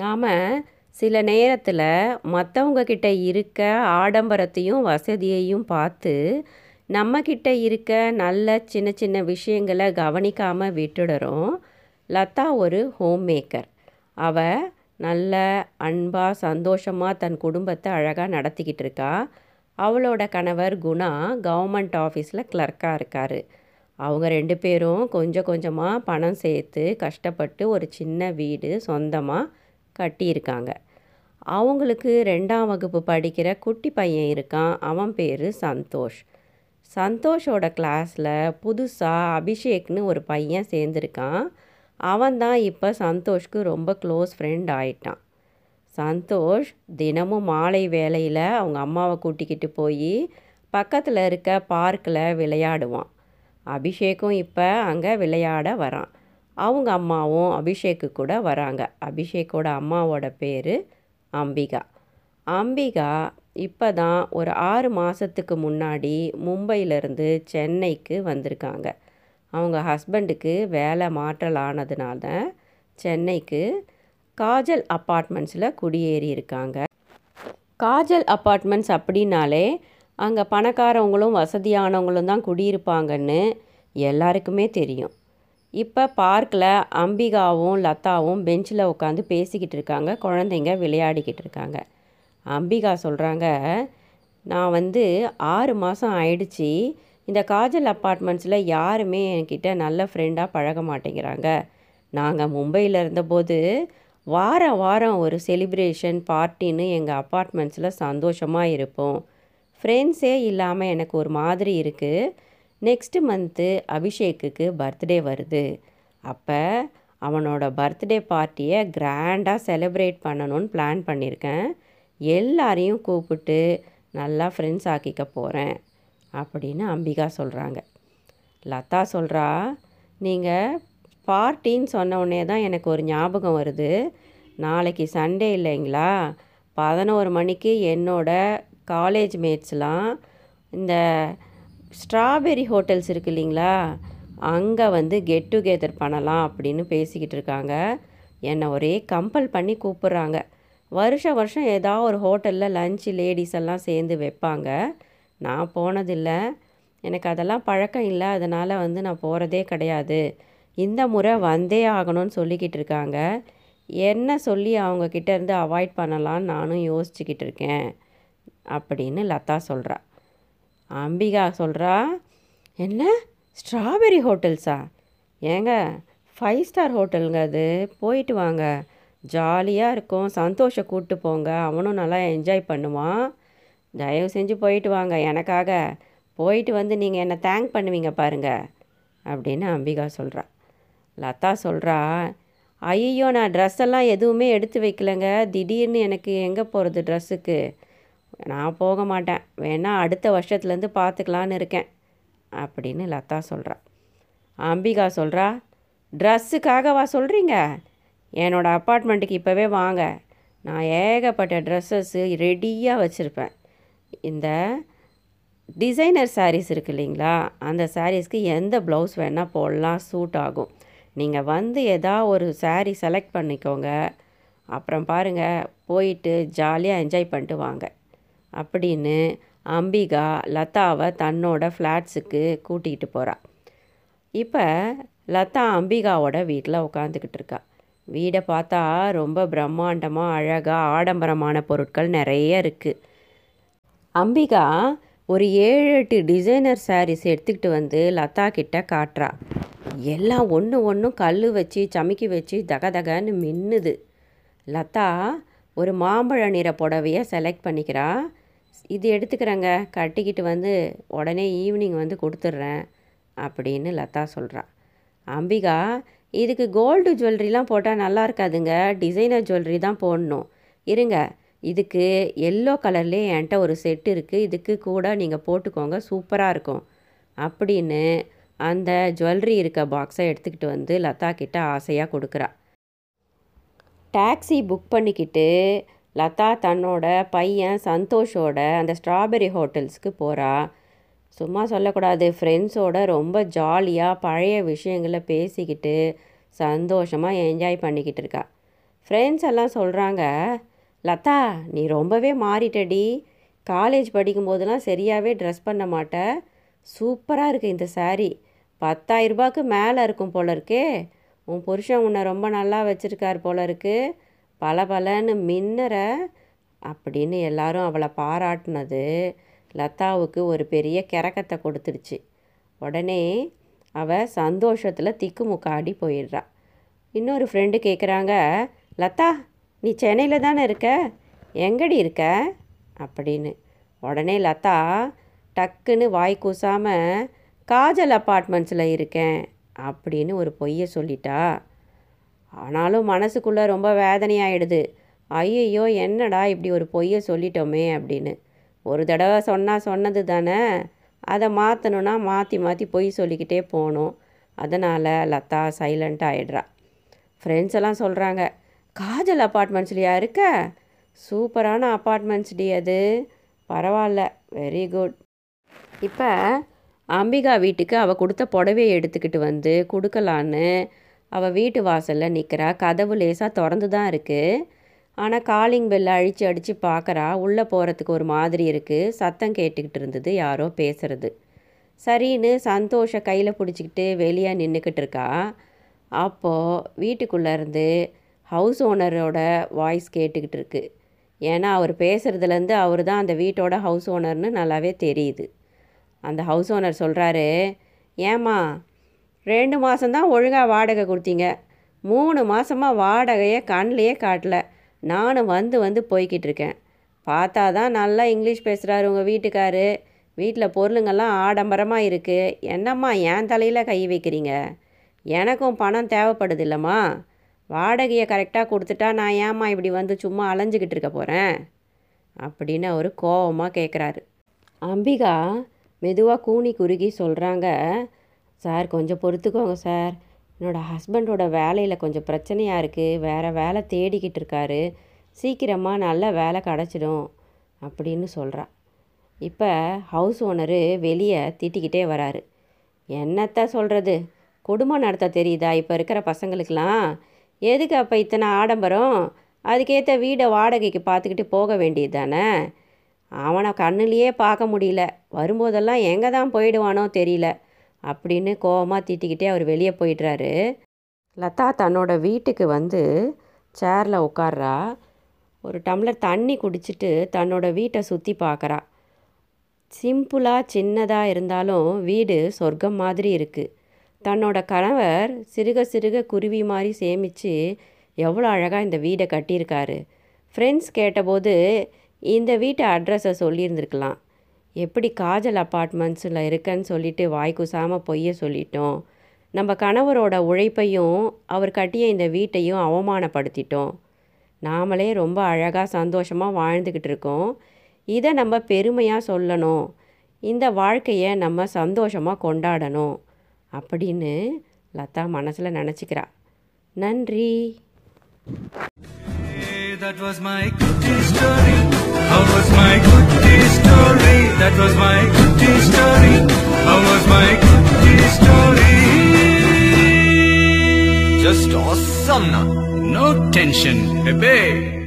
நாம் சில நேரத்தில் மற்றவங்கக்கிட்ட இருக்க ஆடம்பரத்தையும் வசதியையும் பார்த்து நம்மக்கிட்ட இருக்க நல்ல சின்ன சின்ன விஷயங்களை கவனிக்காமல் விட்டுடுறோம். லதா ஒரு ஹோம் மேக்கர் அவள் நல்ல அன்பாக சந்தோஷமாக தன் குடும்பத்தை அழகாக நடத்திக்கிட்டு இருக்கா. அவளோட கணவர் குணா கவர்மெண்ட் ஆஃபீஸில் கிளர்க்காக இருக்கார். அவங்க ரெண்டு பேரும் கொஞ்சம் கொஞ்சமாக பணம் சேர்த்து கஷ்டப்பட்டு ஒரு சின்ன வீடு சொந்தமாக கட்டியிருக்காங்க. அவங்களுக்கு ரெண்டாம் வகுப்பு படிக்கிற குட்டி பையன் இருக்கான். அவன் பேர் சந்தோஷ். சந்தோஷோட கிளாஸில் புதுசாக அபிஷேக்னு ஒரு பையன் சேர்ந்துருக்கான். அவன் தான் இப்போ சந்தோஷ்க்கு ரொம்ப க்ளோஸ் ஃப்ரெண்ட் ஆயிட்டான். சந்தோஷ் தினமும் மாலை வேலையில் அவங்க அம்மாவை கூட்டிக்கிட்டு போய் பக்கத்தில் இருக்க பார்க்கில் விளையாடுவான். அபிஷேக்கும் இப்போ அங்கே விளையாட வரான். அவங்க அம்மாவும் அபிஷேக்கு கூட வராங்க. அபிஷேக்கோட அம்மாவோட பேர் அம்பிகா. அம்பிகா இப்போ தான் ஒரு ஆறு மாதத்துக்கு முன்னாடி மும்பையிலேருந்து சென்னைக்கு வந்திருக்காங்க. அவங்க ஹஸ்பண்டுக்கு வேலை மாற்றல் ஆனதுனால சென்னைக்கு காஜல் அப்பார்ட்மெண்ட்ஸில் குடியேறி இருக்காங்க. காஜல் அப்பார்ட்மெண்ட்ஸ் அப்படின்னாலே அங்கே பணக்காரவங்களும் வசதியானவங்களும் தான் குடியிருப்பாங்கன்னு எல்லாருக்குமே தெரியும். இப்போ பார்க்கில் அம்பிகாவும் லதாவும் பெஞ்சில் உட்காந்து பேசிக்கிட்டு இருக்காங்க. குழந்தைங்க விளையாடிக்கிட்டு இருக்காங்க. அம்பிகா சொல்கிறாங்க நான் வந்து ஆறு மாதம் ஆயிடுச்சு. இந்த காஜல் அப்பார்ட்மெண்ட்ஸில் யாருமே என்கிட்ட நல்ல ஃப்ரெண்டாக பழக மாட்டேங்கிறாங்க. நாங்கள் மும்பையில் இருந்தபோது வாரம் வாரம் ஒரு செலிப்ரேஷன் பார்ட்டின்னு எங்கள் அப்பார்ட்மெண்ட்ஸில் சந்தோஷமாக இருப்போம். ஃப்ரெண்ட்ஸே இல்லாமல் எனக்கு ஒரு மாதிரி இருக்குது நெக்ஸ்ட்டு மந்த்து அபிஷேக்குக்கு பர்த்டே வருது. அப்போ அவனோட பர்த்டே பார்ட்டியை கிராண்டாக செலிப்ரேட் பண்ணணும்னு பிளான் பண்ணியிருக்கேன் எல்லாரையும் கூப்பிட்டு நல்லா ஃப்ரெண்ட்ஸ் ஆக்கிக்க போகிறேன் அப்படின்னு அம்பிகா சொல்கிறாங்க லதா சொல்கிறா நீங்கள் பார்ட்டின்னு சொன்ன உடனே தான் எனக்கு ஒரு ஞாபகம் வருது. நாளைக்கு சண்டே இல்லைங்களா? பதினோரு மணிக்கு என்னோட காலேஜ் மேட்ஸ்லாம் இந்த ஸ்ட்ராபெரி ஹோட்டல்ஸ் இருக்கு இல்லைங்களா? அங்கே வந்து கெட் டுகெதர் பண்ணலாம் அப்படின்னு பேசிக்கிட்டு இருக்காங்க. என்னை ஒரே கம்பல் பண்ணி கூப்பிட்றாங்க. வருஷம் வருஷம் ஏதாவது ஒரு ஹோட்டலில் லஞ்சு லேடிஸ் எல்லாம் சேர்ந்து வைப்பாங்க. நான் போனதில்லை. எனக்கு அதெல்லாம் பழக்கம் இல்லை. அதனால் வந்து நான் போகிறதே கிடையாது. இந்த முறை வந்தே ஆகணும்னு சொல்லிக்கிட்டு இருக்காங்க. என்ன சொல்லி அவங்கக்கிட்ட இருந்து அவாய்ட் பண்ணலான்னு நானும் யோசிச்சுக்கிட்டு இருக்கேன். அப்படின்னு லதா சொல்கிறா அம்பிகா சொல்கிறா என்ன? ஸ்ட்ராபெரி ஹோட்டல்ஸா? ஏங்க ஃபைவ் ஸ்டார் ஹோட்டலுங்க அது. போயிட்டு வாங்க. ஜாலியாக இருக்கும். சந்தோஷம் கூப்பிட்டு போங்க. அவனும் நல்லா என்ஜாய் பண்ணுவான். தயவு செஞ்சு போயிட்டு வாங்க. எனக்காக போயிட்டு வந்து நீங்கள் என்னை தேங்க் பண்ணுவீங்க பாருங்கள் அப்படின்னு அம்பிகா சொல்கிறா லதா சொல்கிறா ஐயோ நான் ட்ரெஸ் எல்லாம் எதுவுமே எடுத்து வைக்கலைங்க. திடீர்னு எனக்கு எங்கே போகிறது ட்ரெஸ்ஸுக்கு நான் போக மாட்டேன். வேணால் அடுத்த வருஷத்துலேருந்து பார்த்துக்கலான்னு இருக்கேன் அப்படின்னு லதா சொல்கிறா அம்பிகா சொல்கிறா ட்ரெஸ்ஸுக்காகவா சொல்கிறீங்க என்னோடய அப்பார்ட்மெண்ட்டுக்கு இப்போவே வாங்க. நான் ஏகப்பட்ட ட்ரெஸ்ஸஸ்ஸு ரெடியாக வச்சுருப்பேன். இந்த டிசைனர் சாரீஸ் இருக்கு இல்லைங்களா? அந்த சாரீஸ்க்கு எந்த ப்ளவுஸ் வேணால் போடலாம். சூட் ஆகும். நீங்கள் வந்து எதா ஒரு சாரீ செலக்ட் பண்ணிக்கோங்க. அப்புறம் பாருங்கள் போயிட்டு ஜாலியாக என்ஜாய் பண்ணிட்டு வாங்க. அப்படின்னு அம்பிகா லதாவை தன்னோட ஃப்ளாட்ஸுக்கு கூட்டிகிட்டு போகிறா இப்போ லதா அம்பிகாவோட வீட்டில் உட்காந்துக்கிட்டு இருக்கா. வீடை பார்த்தா ரொம்ப பிரம்மாண்டமாக அழகாக ஆடம்பரமான பொருட்கள் நிறைய இருக்குது அம்பிகா ஒரு ஏழு எட்டு டிசைனர் சாரீஸ் எடுத்துக்கிட்டு வந்து லதா கிட்ட காட்டுறா. எல்லாம் ஒன்று ஒன்றும் கல் வச்சு சமைக்கி வச்சு தகதகன்னு மின்னுது. லதா ஒரு மாம்பழ நிற புடவையை செலக்ட் பண்ணிக்கிறா. இது எடுத்துக்கிறேங்க. கட்டிக்கிட்டு வந்து உடனே ஈவினிங் வந்து கொடுத்துட்றேன் அப்படின்னு லதா சொல்கிறா அம்பிகா இதுக்கு கோல்டு ஜுவல்லரிலாம் போட்டால் நல்லா இருக்காதுங்க. டிசைனர் ஜுவல்லரி தான் போடணும். இருங்க. இதுக்கு எல்லோ கலர்லேயே என்கிட்ட ஒரு செட் இருக்குது இதுக்கு கூட நீங்கள் போட்டுக்கோங்க. சூப்பராக இருக்கும். அப்படின்னு அந்த ஜுவல்லரி இருக்க பாக்ஸை எடுத்துக்கிட்டு வந்து லதா கிட்ட ஆசையாக கொடுக்குறா. டாக்ஸி புக் பண்ணிக்கிட்டு லதா தன்னோட பையன் சந்தோஷோட அந்த ஸ்ட்ராபெரி ஹோட்டல்ஸ்க்கு போகிறா சும்மா சொல்லக்கூடாது. ஃப்ரெண்ட்ஸோட ரொம்ப ஜாலியாக பழைய விஷயங்களை பேசிக்கிட்டு சந்தோஷமாக என்ஜாய் பண்ணிக்கிட்டு இருக்கா. ஃப்ரெண்ட்ஸ் எல்லாம் சொல்கிறாங்க லதா நீ ரொம்பவே மாறிட்டடி. காலேஜ் படிக்கும்போதெல்லாம் சரியாகவே ட்ரெஸ் பண்ண மாட்ட. சூப்பராக இருக்குது இந்த சாரீ பத்தாயிரரூபாய்க்கு மேலே இருக்கும் போல இருக்கே. உன் புருஷன் உன்னை ரொம்ப நல்லா வச்சுருக்கார் போல இருக்குது பல பலன்னு மின்னற அப்படின்னு எல்லாரும் அவளை பாராட்டினது லதாவுக்கு ஒரு பெரிய கிறக்கத்தை கொடுத்துருச்சு உடனே அவள் சந்தோஷத்தில் திக்குமுக்காடி போயிடுறா. இன்னொரு ஃப்ரெண்டு கேட்குறாங்க லதா நீ சென்னையில் தானே இருக்க? எங்கடி இருக்க? அப்படின்னு. உடனே லதா டக்குன்னு வாய் கூசாமல் காஜல் அப்பார்ட்மெண்ட்ஸில் இருக்கேன் அப்படின்னு ஒரு பொய்யை சொல்லிட்டா. ஆனாலும் மனசுக்குள்ளே ரொம்ப வேதனையாயிடுது. ஐயையோ என்னடா இப்படி ஒரு பொய்யை சொல்லிட்டோமே அப்படின்னு. ஒரு தடவை சொன்னால் சொன்னது தானே. அதை மாற்றணுன்னா மாற்றி மாற்றி பொய் சொல்லிக்கிட்டே போகணும். அதனால் லதா சைலண்ட் ஆகிடுறா ஃப்ரெண்ட்ஸ் எல்லாம் சொல்கிறாங்க காஜல் அப்பார்ட்மெண்ட்ஸ்லையா இருக்க? சூப்பரான அப்பார்ட்மெண்ட்ஸ் டி அது. பரவாயில்ல வெரி குட் இப்போ அம்பிகா வீட்டுக்கு அவள் கொடுத்த புடவையை எடுத்துக்கிட்டு வந்து கொடுக்கலான்னு அவள் வீட்டு வாசலில் நிற்கிறா கதவு லேசாக திறந்து தான் இருக்குது ஆனால் காலிங் பெல்லை அழித்து அடித்து பார்க்குறா உள்ளே போகிறதுக்கு ஒரு மாதிரி இருக்குது சத்தம் கேட்டுக்கிட்டு இருந்தது யாரோ பேசுகிறது சரின்னு சந்தோஷ கையில் பிடிச்சிக்கிட்டு வெளியே நின்றுக்கிட்டு இருக்கா. அப்போது வீட்டுக்குள்ளேருந்து ஹவுஸ் ஓனரோட வாய்ஸ் கேட்டுக்கிட்டு இருக்கு. ஏன்னா அவர் பேசுகிறதுலேருந்து அவர் தான் அந்த வீட்டோட ஹவுஸ் ஓனர்னு நல்லாவே தெரியுது. அந்த ஹவுஸ் ஓனர் சொல்கிறாரு ஏம்மா ரெண்டு மாதம்தான் ஒழுங்காக வாடகை கொடுத்தீங்க. மூணு மாதமாக வாடகையை கண்ணிலேயே காட்டல. நானும் வந்து வந்து போய்கிட்டு இருக்கேன். பார்த்தா தான் நல்லா இங்கிலீஷ் பேசுகிறாரு உங்கள் வீட்டுக்காரு. வீட்டில் பொருளுங்கள்லாம் ஆடம்பரமாக இருக்குது என்னம்மா என் தலையில் கை வைக்கிறீங்க? எனக்கும் பணம் தேவைப்படுது இல்லைம்மா வாடகையை கரெக்டாக கொடுத்துட்டா நான் ஏம்மா இப்படி வந்து சும்மா அலைஞ்சிக்கிட்டு இருக்க போகிறேன் அப்படின்னு அவர் கோவமாக கேட்குறாரு அம்பிகா மெதுவாக கூனி குறுகி சொல்கிறாங்க சார் கொஞ்சம் பொறுத்துக்கோங்க சார். என்னோடய ஹஸ்பண்டோட வேலையில் கொஞ்சம் பிரச்சனையாக இருக்குது வேறு வேலை தேடிக்கிட்டு இருக்காரு. சீக்கிரமாக நல்ல வேலை கிடச்சிடும் அப்படின்னு சொல்கிறா இப்போ ஹவுஸ் ஓனரு வெளியே திட்டிக்கிட்டே வராரு. என்னத்த சொல்கிறது குடும்பம் நடத்த தெரியுதா? இப்போ இருக்கிற பசங்களுக்கெலாம் எதுக்கு அப்போ இத்தனை ஆடம்பரம்? அதுக்கேற்ற வீடை வாடகைக்கு பார்த்துக்கிட்டு போக வேண்டியது தானே? அவனை கண்ணுலேயே பார்க்க முடியல. வரும்போதெல்லாம் எங்கே தான் போயிடுவானோ தெரியல. அப்படின்னு கோவமாக தீட்டிக்கிட்டே அவர் வெளியே போயிடுறாரு. லதா தன்னோட வீட்டுக்கு வந்து சேரில் உட்கார்றா. ஒரு டம்ளர் தண்ணி குடிச்சிட்டு தன்னோட வீட்டை சுற்றி பார்க்குறா. சிம்பிளாக சின்னதாக இருந்தாலும் வீடு சொர்க்கம் மாதிரி இருக்குது தன்னோட கணவர் சிறுக சிறுக குருவி மாதிரி சேமித்து எவ்வளோ அழகாக இந்த வீடை கட்டியிருக்காரு. ஃப்ரெண்ட்ஸ் கேட்டபோது இந்த வீட்டு அட்ரஸை சொல்லியிருந்திருக்கலாம். எப்படி காஜல் அப்பார்ட்மெண்ட்ஸில் இருக்கேன்னு சொல்லிட்டு வாய்க்குசாமல் பொய்ய சொல்லிட்டோம். நம்ம கணவரோட உழைப்பையும் அவர் கட்டிய இந்த வீட்டையும் அவமானப்படுத்திட்டோம். நாமளே ரொம்ப அழகாக சந்தோஷமாக வாழ்ந்துக்கிட்டு இருக்கோம். இதை நம்ம பெருமையாக சொல்லணும். இந்த வாழ்க்கையை நம்ம சந்தோஷமாக கொண்டாடணும் அப்படின்னு லதா மனசில் நினச்சிக்கிறா. நன்றி. That was my story. How was my awesome. No tension, baby.